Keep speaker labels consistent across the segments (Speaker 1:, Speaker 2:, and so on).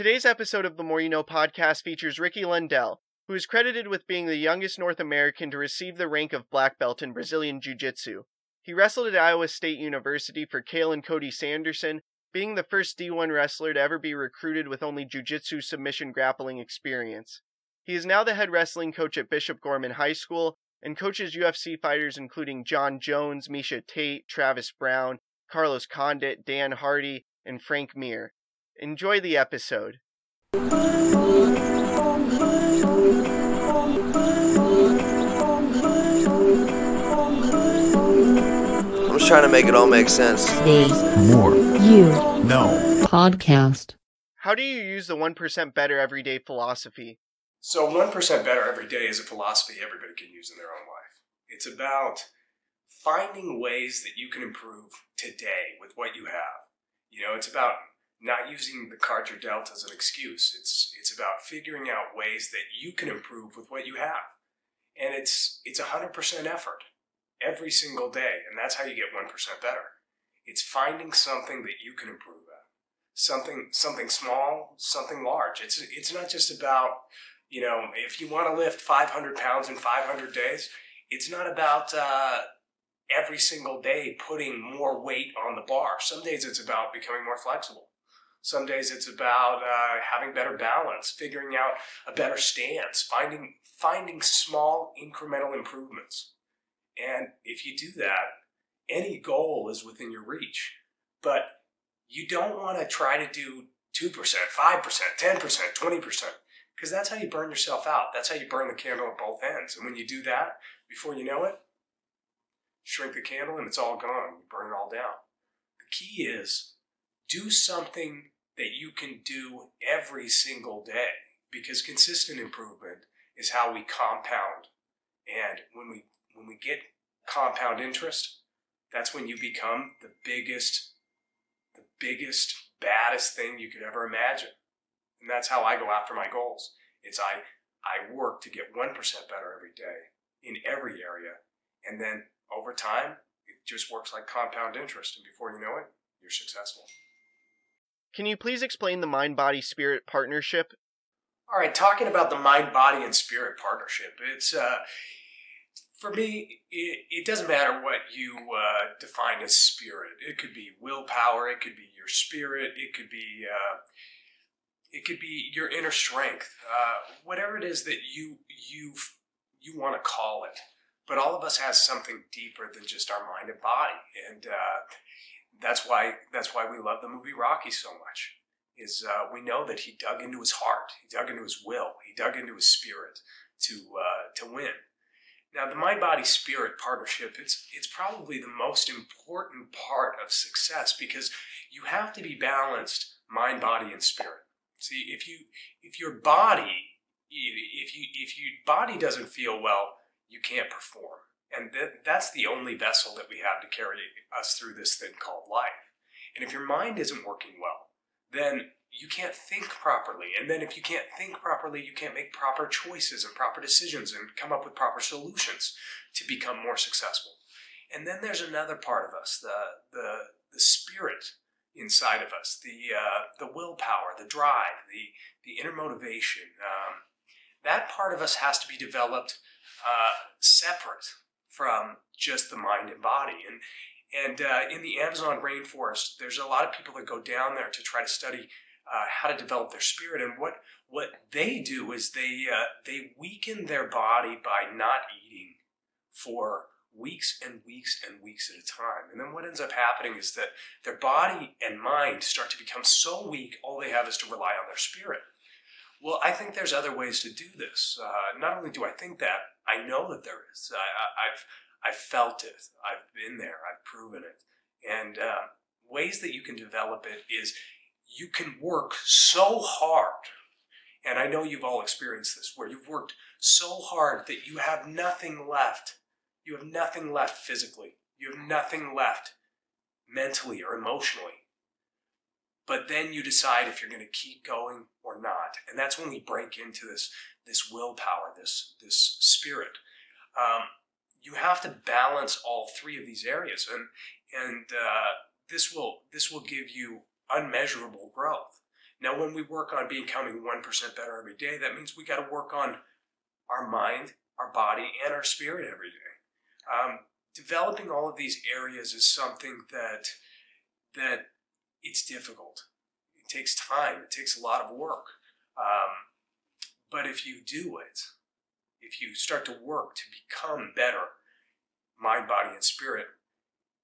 Speaker 1: Today's episode of the Moore You Know podcast features Ricky Lundell, who is credited with being the youngest North American to receive the rank of black belt in Brazilian Jiu Jitsu. He wrestled at Iowa State University for Cael and Cody Sanderson, being the first D1 wrestler to ever be recruited with only Jiu Jitsu submission grappling experience. He is now the head wrestling coach at Bishop Gorman High School and coaches UFC fighters including Jon Jones, Miesha Tate, Travis Browne, Carlos Condit, Dan Hardy, and Frank Mir. Enjoy the episode.
Speaker 2: I'm just trying to make it all make sense.
Speaker 3: The
Speaker 4: Moore.
Speaker 3: You
Speaker 4: Know.
Speaker 3: Podcast.
Speaker 1: How do you use the 1% better everyday philosophy?
Speaker 5: So, 1% better every day is a philosophy everybody can use in their own life. It's about finding ways that you can improve today with what you have. You know, it's about not using the card you're dealt as an excuse. It's it's about figuring out ways that you can improve with what you have. And it's it's 100% effort every single day, and that's how you get 1% better. It's finding something that you can improve at. Something something small, something large. It's it's not just about you know, if you want to lift 500 pounds in 500 days, it's not about uh, every single day putting more weight on the bar. Some days it's about becoming more flexible. Some days it's about uh, having better balance, figuring out a better stance, finding finding small incremental improvements. And if you do that, any goal is within your reach. But you don't want to try to do 2%, 5%, 10%, 20%, because that's how you burn yourself out. That's how you burn the candle at both ends. And when you do that, before you know it, shrink the candle and it's all gone. You burn it all down. The key is do something that you can do every single day because consistent improvement is how we compound. And when we when we get compound interest, that's when you become the biggest the biggest baddest thing you could ever imagine. And that's how I go after my goals. It's I I work to get 1% better every day in every area and then over time it just works like compound interest and before you know it you're successful.
Speaker 1: Can you please explain the mind body spirit partnership?
Speaker 5: All right, talking about the mind, body, and spirit partnership. It's uh, for me. It, it doesn't matter what you uh, define as spirit. It could be willpower. It could be your spirit. It could be uh, it could be your inner strength. Uh, whatever it is that you you you want to call it. But all of us has something deeper than just our mind and body, and uh, that's why that's why we love the movie Rocky so much. Is uh, we know that he dug into his heart, he dug into his will, he dug into his spirit to uh, to win. Now, the mind body spirit partnership it's it's probably the most important part of success because you have to be balanced mind, body, and spirit. See, if you if your body if you if your body doesn't feel well, you can't perform. And that, that's the only vessel that we have to carry us through this thing called life. And if your mind isn't working well, then you can't think properly. And then if you can't think properly, you can't make proper choices and proper decisions and come up with proper solutions to become more successful. And then there's another part of us, the the the spirit inside of us, the uh, the willpower, the drive, the the inner motivation. Um, that part of us has to be developed uh, separate from just the mind and body. And and uh, in the Amazon rainforest, there's a lot of people that go down there to try to study uh, how to develop their spirit. And what what they do is they uh, they weaken their body by not eating for weeks and weeks and weeks at a time. And then what ends up happening is that their body and mind start to become so weak, all they have is to rely on their spirit. Well, I think there's other ways to do this. Uh, not only do I think that, I know that there is. I, have I've felt it. I've been there. I've proven it. And uh, ways that you can develop it is you can work so hard. And I know you've all experienced this, where you've worked so hard that you have nothing left. You have nothing left physically. You have nothing left mentally or emotionally but then you decide if you're going to keep going or not. And that's when we break into this this willpower this this spirit. Um, you have to balance all three of these areas and and uh, this will this will give you unmeasurable growth. Now, when we work on becoming 1% better every day, that means we got to work on our mind, our body, and our spirit every day. Um, developing all of these areas is something that that it's difficult. It takes time. It takes a lot of work. Um, but if you do it, if you start to work to become better, mind, body, and spirit,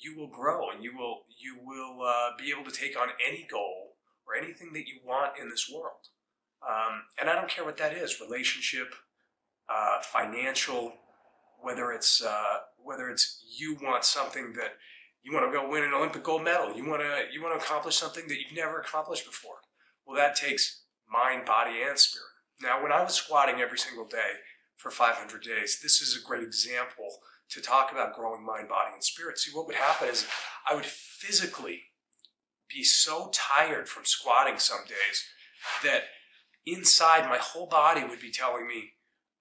Speaker 5: you will grow and you will you will uh, be able to take on any goal or anything that you want in this world. Um, and I don't care what that is relationship, uh, financial, whether it's uh, whether it's you want something that you want to go win an Olympic gold medal, you want to you want to accomplish something that you've never accomplished before. Well, that takes mind, body, and spirit. Now, when I was squatting every single day for 500 days, this is a great example to talk about growing mind, body, and spirit. See, what would happen is I would physically be so tired from squatting some days that inside my whole body would be telling me,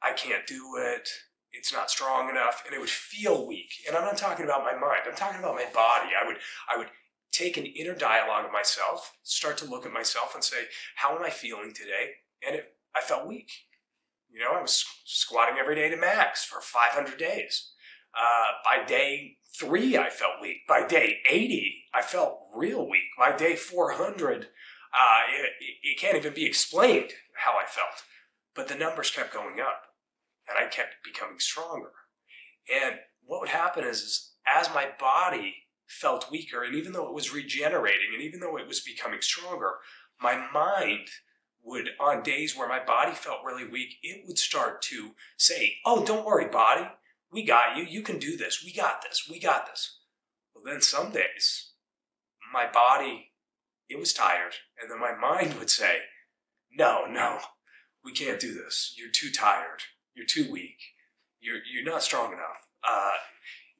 Speaker 5: I can't do it. It's not strong enough. And it would feel weak. And I'm not talking about my mind. I'm talking about my body. I would, I would take an inner dialogue of myself, start to look at myself and say, how am I feeling today? And it, I felt weak. You know, I was squatting every day to max for 500 days. Uh, by day three, I felt weak. By day 80, I felt real weak. By day 400, uh, it, it can't even be explained how I felt. But the numbers kept going up, and I kept becoming stronger. And what would happen is, is as my body felt weaker, and even though it was regenerating, and even though it was becoming stronger, my mind would, on days where my body felt really weak, it would start to say, Oh, don't worry, body we got you. You can do this. We got this. We got this. Well, then some days, my body, it was tired. And then my mind would say, no, no, we can't do this. You're too tired. You're too weak. You're, you're not strong enough. Uh,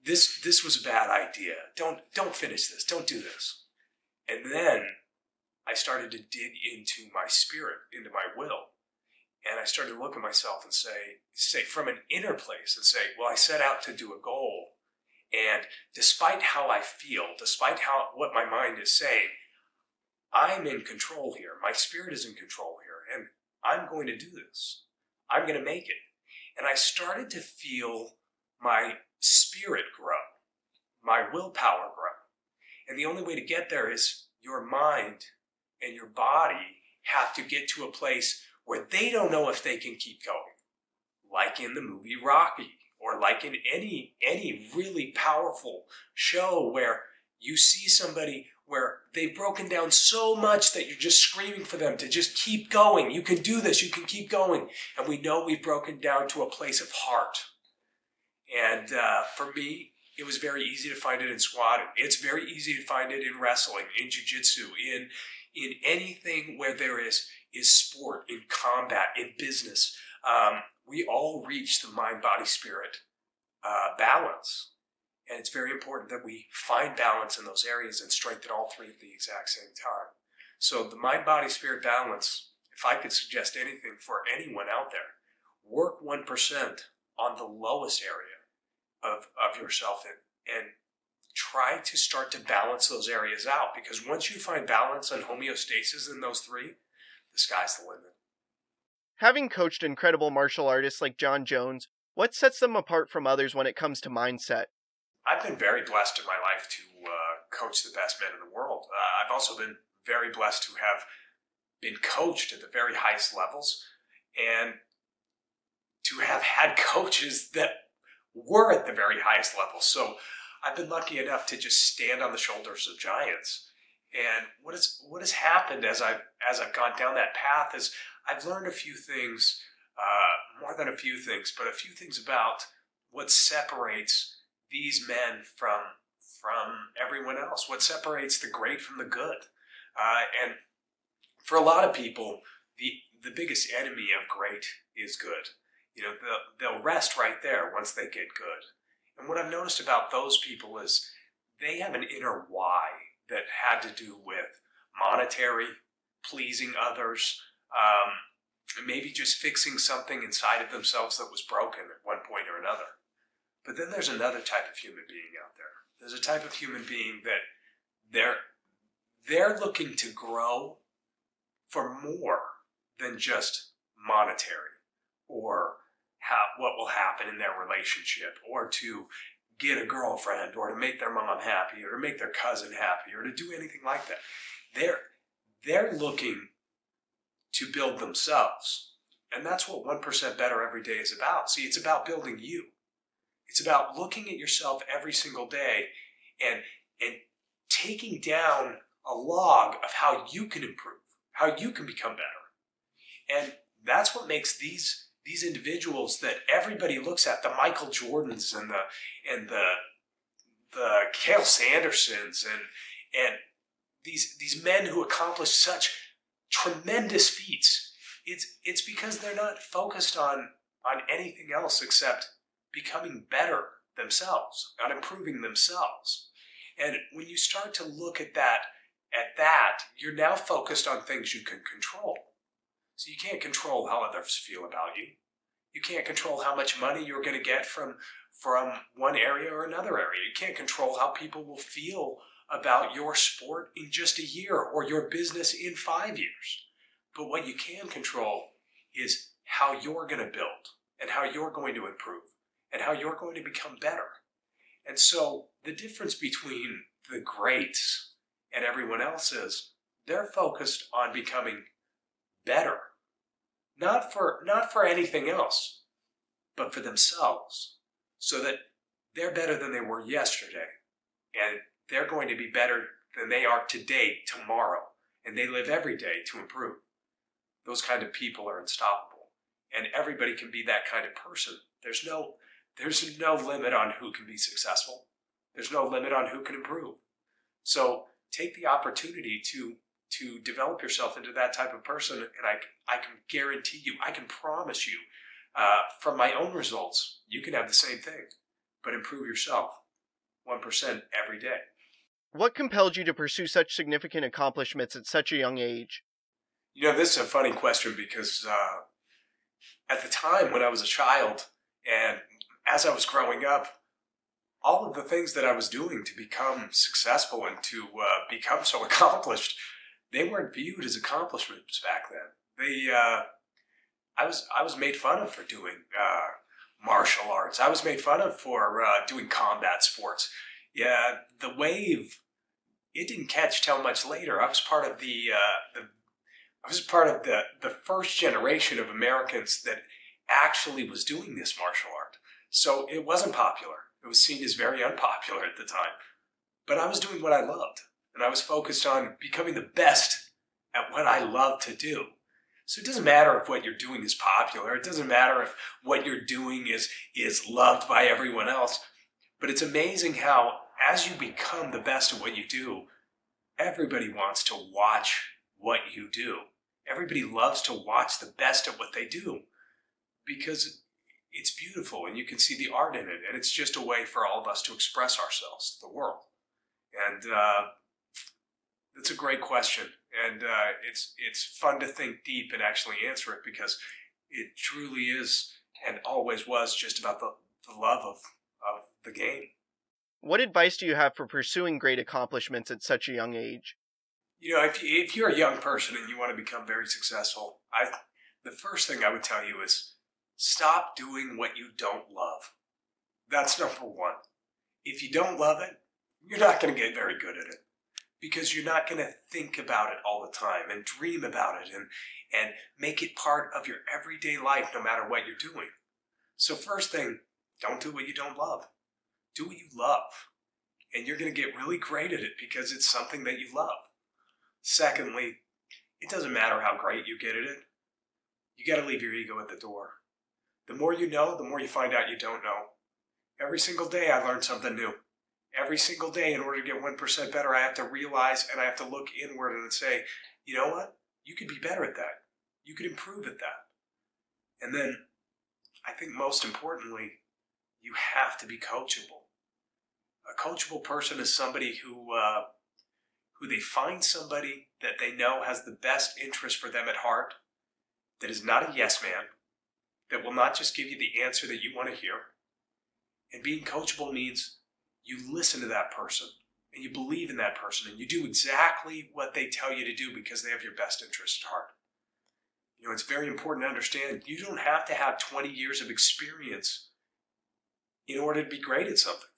Speaker 5: this, this was a bad idea. Don't, don't finish this. Don't do this. And then I started to dig into my spirit, into my will and I started to look at myself and say, say from an inner place and say, well, I set out to do a goal, and despite how I feel, despite how what my mind is saying, I'm in control here. My spirit is in control here, and I'm going to do this. I'm going to make it. And I started to feel my spirit grow, my willpower grow. And the only way to get there is your mind and your body have to get to a place where they don't know if they can keep going, like in the movie Rocky, or like in any any really powerful show where you see somebody where they've broken down so much that you're just screaming for them to just keep going. You can do this. You can keep going. And we know we've broken down to a place of heart. And uh, for me, it was very easy to find it in squatting. It's very easy to find it in wrestling, in jujitsu, in in anything where there is is sport, in combat, in business. Um, we all reach the mind, body, spirit uh, balance. And it's very important that we find balance in those areas and strengthen all three at the exact same time. So, the mind, body, spirit balance, if I could suggest anything for anyone out there, work 1% on the lowest area of, of yourself and, and try to start to balance those areas out because once you find balance and homeostasis in those three, the sky's the limit.
Speaker 1: Having coached incredible martial artists like Jon Jones, what sets them apart from others when it comes to mindset?
Speaker 5: I've been very blessed in my life to uh, coach the best men in the world. Uh, I've also been very blessed to have been coached at the very highest levels and to have had coaches that were at the very highest level. So I've been lucky enough to just stand on the shoulders of giants and what has what has happened as I've as I've gone down that path is I've learned a few things, uh, more than a few things, but a few things about what separates these men from from everyone else. What separates the great from the good, uh, and for a lot of people, the the biggest enemy of great is good. You know, they'll, they'll rest right there once they get good. And what I've noticed about those people is they have an inner why that had to do with monetary, pleasing others, um, maybe just fixing something inside of themselves that was broken at one point or another. But then there's another type of human being out there. There's a type of human being that they're they're looking to grow for more than just monetary or how, what will happen in their relationship or to get a girlfriend or to make their mom happy or to make their cousin happy or to do anything like that. They're they're looking to build themselves. And that's what 1% better every day is about. See, it's about building you. It's about looking at yourself every single day and and taking down a log of how you can improve, how you can become better. And that's what makes these these individuals that everybody looks at, the Michael Jordans and the and the the Cael Sandersons and and these these men who accomplish such tremendous feats. It's it's because they're not focused on on anything else except becoming better themselves, on improving themselves. And when you start to look at that at that, you're now focused on things you can control. So you can't control how others feel about you. You can't control how much money you're going to get from from one area or another area. You can't control how people will feel about your sport in just a year or your business in 5 years. But what you can control is how you're going to build and how you're going to improve and how you're going to become better. And so the difference between the greats and everyone else is they're focused on becoming better not for not for anything else, but for themselves, so that they're better than they were yesterday, and they're going to be better than they are today, tomorrow, and they live every day to improve. Those kind of people are unstoppable, and everybody can be that kind of person. There's no there's no limit on who can be successful. There's no limit on who can improve. So take the opportunity to to develop yourself into that type of person. And I, I can guarantee you, I can promise you, uh, from my own results, you can have the same thing, but improve yourself 1% every day.
Speaker 1: What compelled you to pursue such significant accomplishments at such a young age?
Speaker 5: You know, this is a funny question because uh, at the time when I was a child and as I was growing up, all of the things that I was doing to become successful and to uh, become so accomplished they weren't viewed as accomplishments back then. They, uh, I was, I was made fun of for doing uh, martial arts. I was made fun of for uh, doing combat sports. Yeah, the wave, it didn't catch till much later. I was part of the, uh, the I was part of the the first generation of Americans that actually was doing this martial art. So it wasn't popular. It was seen as very unpopular at the time. But I was doing what I loved and I was focused on becoming the best at what I love to do. So it doesn't matter if what you're doing is popular. It doesn't matter if what you're doing is is loved by everyone else. But it's amazing how as you become the best at what you do, everybody wants to watch what you do. Everybody loves to watch the best at what they do because it's beautiful and you can see the art in it. And it's just a way for all of us to express ourselves to the world. And uh, that's a great question, and uh, it's it's fun to think deep and actually answer it because it truly is and always was just about the, the love of of the game.
Speaker 1: What advice do you have for pursuing great accomplishments at such a young age?
Speaker 5: You know, if if you're a young person and you want to become very successful, I the first thing I would tell you is stop doing what you don't love. That's number one. If you don't love it, you're not going to get very good at it because you're not going to think about it all the time and dream about it and and make it part of your everyday life no matter what you're doing. So first thing, don't do what you don't love. Do what you love. And you're going to get really great at it because it's something that you love. Secondly, it doesn't matter how great you get at it. You got to leave your ego at the door. The more you know, the more you find out you don't know. Every single day I learn something new every single day in order to get 1% better, I have to realize and I have to look inward and say, you know what? You could be better at that. You could improve at that. And then I think most importantly, you have to be coachable. A coachable person is somebody who, uh, who they find somebody that they know has the best interest for them at heart, that is not a yes man, that will not just give you the answer that you want to hear. And being coachable means you listen to that person and you believe in that person and you do exactly what they tell you to do because they have your best interest at heart. You know, it's very important to understand you don't have to have 20 years of experience in order to be great at something.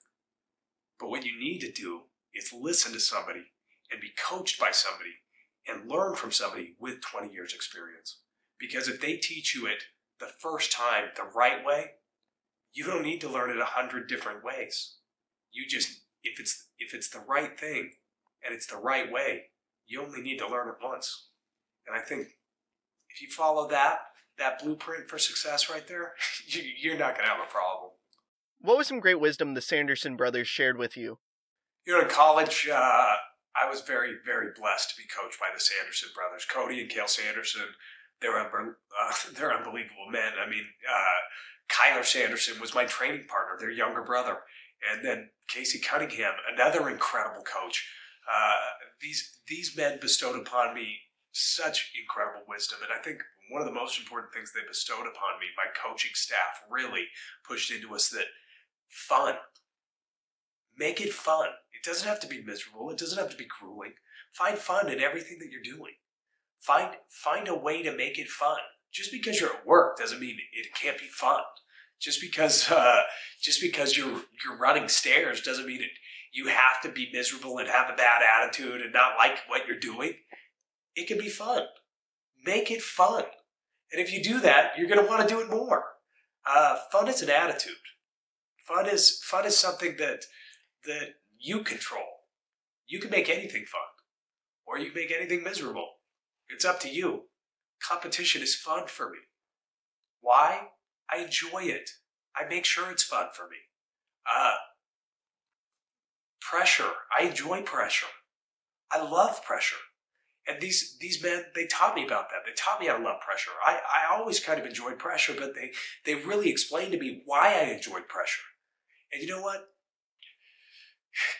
Speaker 5: But what you need to do is listen to somebody and be coached by somebody and learn from somebody with 20 years experience. Because if they teach you it the first time the right way, you don't need to learn it a hundred different ways. You just if it's if it's the right thing and it's the right way, you only need to learn it once. And I think if you follow that that blueprint for success right there, you're not going to have a problem.
Speaker 1: What was some great wisdom the Sanderson brothers shared with you?
Speaker 5: You know, in college, uh, I was very, very blessed to be coached by the Sanderson brothers, Cody and Cael Sanderson. They're uh, they're unbelievable men. I mean, uh, Cyler Sanderson was my training partner, their younger brother, and then Casey Cunningham, another incredible coach. Uh, these these men bestowed upon me such incredible wisdom, and I think one of the most important things they bestowed upon me, my coaching staff really pushed into us that fun. Make it fun. It doesn't have to be miserable. It doesn't have to be grueling. Find fun in everything that you're doing. Find find a way to make it fun. Just because you're at work doesn't mean it can't be fun. Just because uh, just because you're you're running stairs doesn't mean it, you have to be miserable and have a bad attitude and not like what you're doing. It can be fun. Make it fun. And if you do that, you're going to want to do it more. Uh, fun is an attitude. Fun is fun is something that that you control. You can make anything fun, or you can make anything miserable. It's up to you. Competition is fun for me. Why? I enjoy it. I make sure it's fun for me. Uh, pressure. I enjoy pressure. I love pressure. And these these men, they taught me about that. They taught me how to love pressure. I, I always kind of enjoyed pressure, but they, they really explained to me why I enjoyed pressure. And you know what?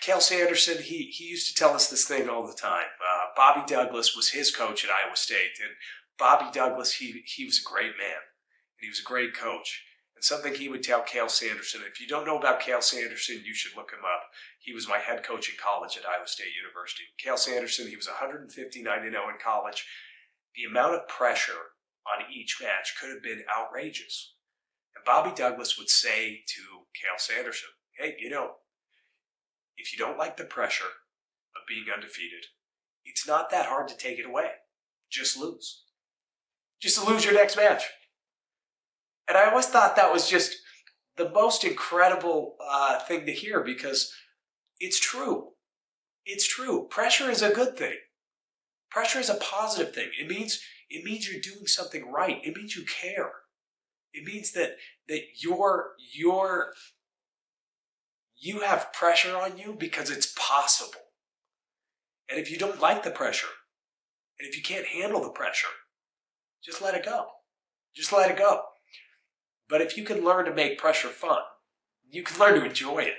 Speaker 5: Cael Sanderson, he, he used to tell us this thing all the time. Uh, Bobby Douglas was his coach at Iowa State, and Bobby Douglas, he, he was a great man, and he was a great coach. And something he would tell Cael Sanderson, if you don't know about Cael Sanderson, you should look him up. He was my head coach in college at Iowa State University. Cael Sanderson, he was 159 0 in college. The amount of pressure on each match could have been outrageous. And Bobby Douglas would say to Cael Sanderson, hey, you know, if you don't like the pressure of being undefeated, it's not that hard to take it away. Just lose. Just lose your next match. And I always thought that was just the most incredible uh, thing to hear because it's true. It's true. Pressure is a good thing. Pressure is a positive thing. It means it means you're doing something right. It means you care. It means that that you're you're you have pressure on you because it's possible. And if you don't like the pressure, and if you can't handle the pressure, just let it go. Just let it go. But if you can learn to make pressure fun, you can learn to enjoy it.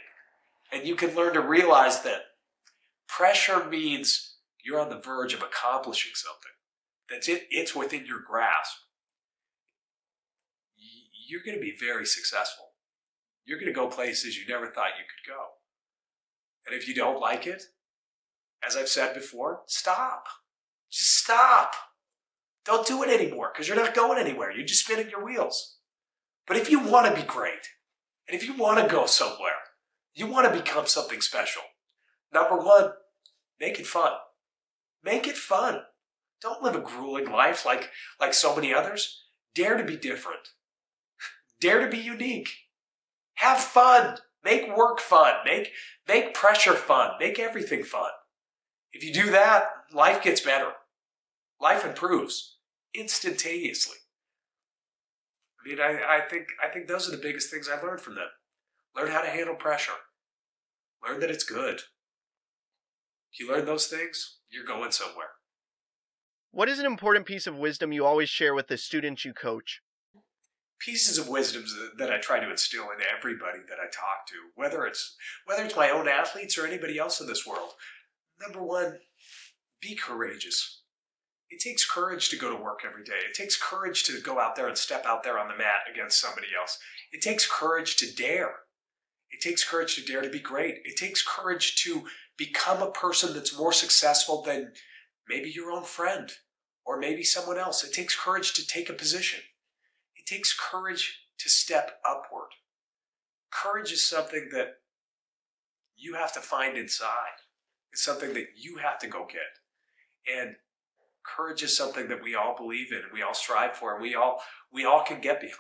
Speaker 5: And you can learn to realize that pressure means you're on the verge of accomplishing something. That's it, it's within your grasp. You're going to be very successful you're going to go places you never thought you could go. And if you don't like it, as I've said before, stop. Just stop. Don't do it anymore because you're not going anywhere. You're just spinning your wheels. But if you want to be great, and if you want to go somewhere, you want to become something special, number one, make it fun. Make it fun. Don't live a grueling life like, like so many others. Dare to be different. Dare to be unique. Have fun. Make work fun. Make, make pressure fun. Make everything fun. If you do that, life gets better. Life improves instantaneously. I mean, I, I think I think those are the biggest things I learned from them. Learn how to handle pressure. Learn that it's good. If you learn those things, you're going somewhere.
Speaker 1: What is an important piece of wisdom you always share with the students you coach?
Speaker 5: Pieces of wisdoms that I try to instill in everybody that I talk to, whether it's whether it's my own athletes or anybody else in this world. Number one, be courageous. It takes courage to go to work every day. It takes courage to go out there and step out there on the mat against somebody else. It takes courage to dare. It takes courage to dare to be great. It takes courage to become a person that's more successful than maybe your own friend or maybe someone else. It takes courage to take a position. It takes courage to step upward. Courage is something that you have to find inside. It's something that you have to go get. And courage is something that we all believe in and we all strive for and we all we all can get behind.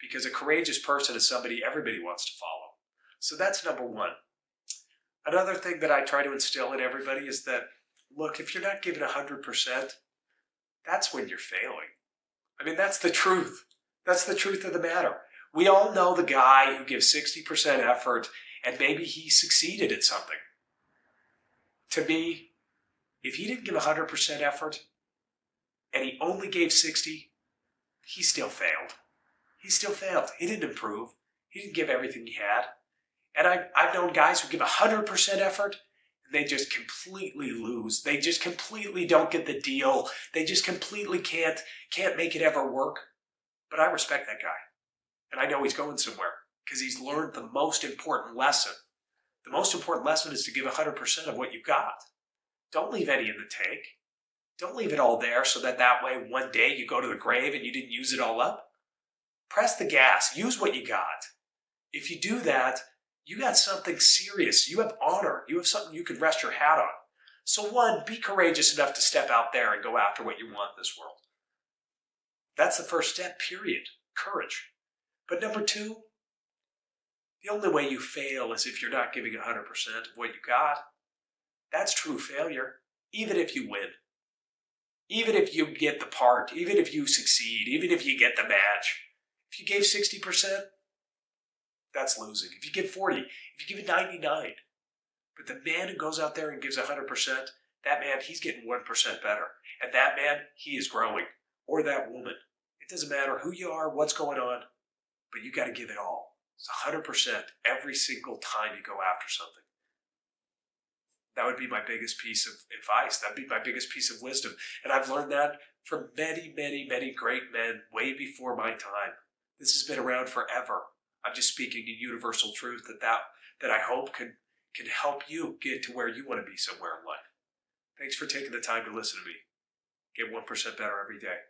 Speaker 5: Because a courageous person is somebody everybody wants to follow. So that's number one. Another thing that I try to instill in everybody is that look, if you're not giving 100%, that's when you're failing. I mean, that's the truth. That's the truth of the matter. We all know the guy who gives 60% effort and maybe he succeeded at something. To me, if he didn't give 100% effort and he only gave 60, he still failed. He still failed. He didn't improve. He didn't give everything he had. And I, I've known guys who give 100% effort and they just completely lose. They just completely don't get the deal. They just completely can't, can't make it ever work. But I respect that guy. And I know he's going somewhere because he's learned the most important lesson. The most important lesson is to give 100% of what you got. Don't leave any in the tank. Don't leave it all there so that that way one day you go to the grave and you didn't use it all up. Press the gas. Use what you got. If you do that, you got something serious. You have honor. You have something you can rest your hat on. So, one, be courageous enough to step out there and go after what you want in this world. That's the first step, period. Courage. But number two, the only way you fail is if you're not giving 100% of what you got. That's true failure, even if you win. Even if you get the part, even if you succeed, even if you get the match. If you gave 60%, that's losing. If you give 40, if you give it 99. But the man who goes out there and gives 100%, that man, he's getting 1% better. And that man, he is growing. Or that woman. Doesn't matter who you are, what's going on, but you got to give it all. It's 100% every single time you go after something. That would be my biggest piece of advice. That'd be my biggest piece of wisdom. And I've learned that from many, many, many great men way before my time. This has been around forever. I'm just speaking a universal truth that that, that I hope can, can help you get to where you want to be somewhere in life. Thanks for taking the time to listen to me. Get 1% better every day.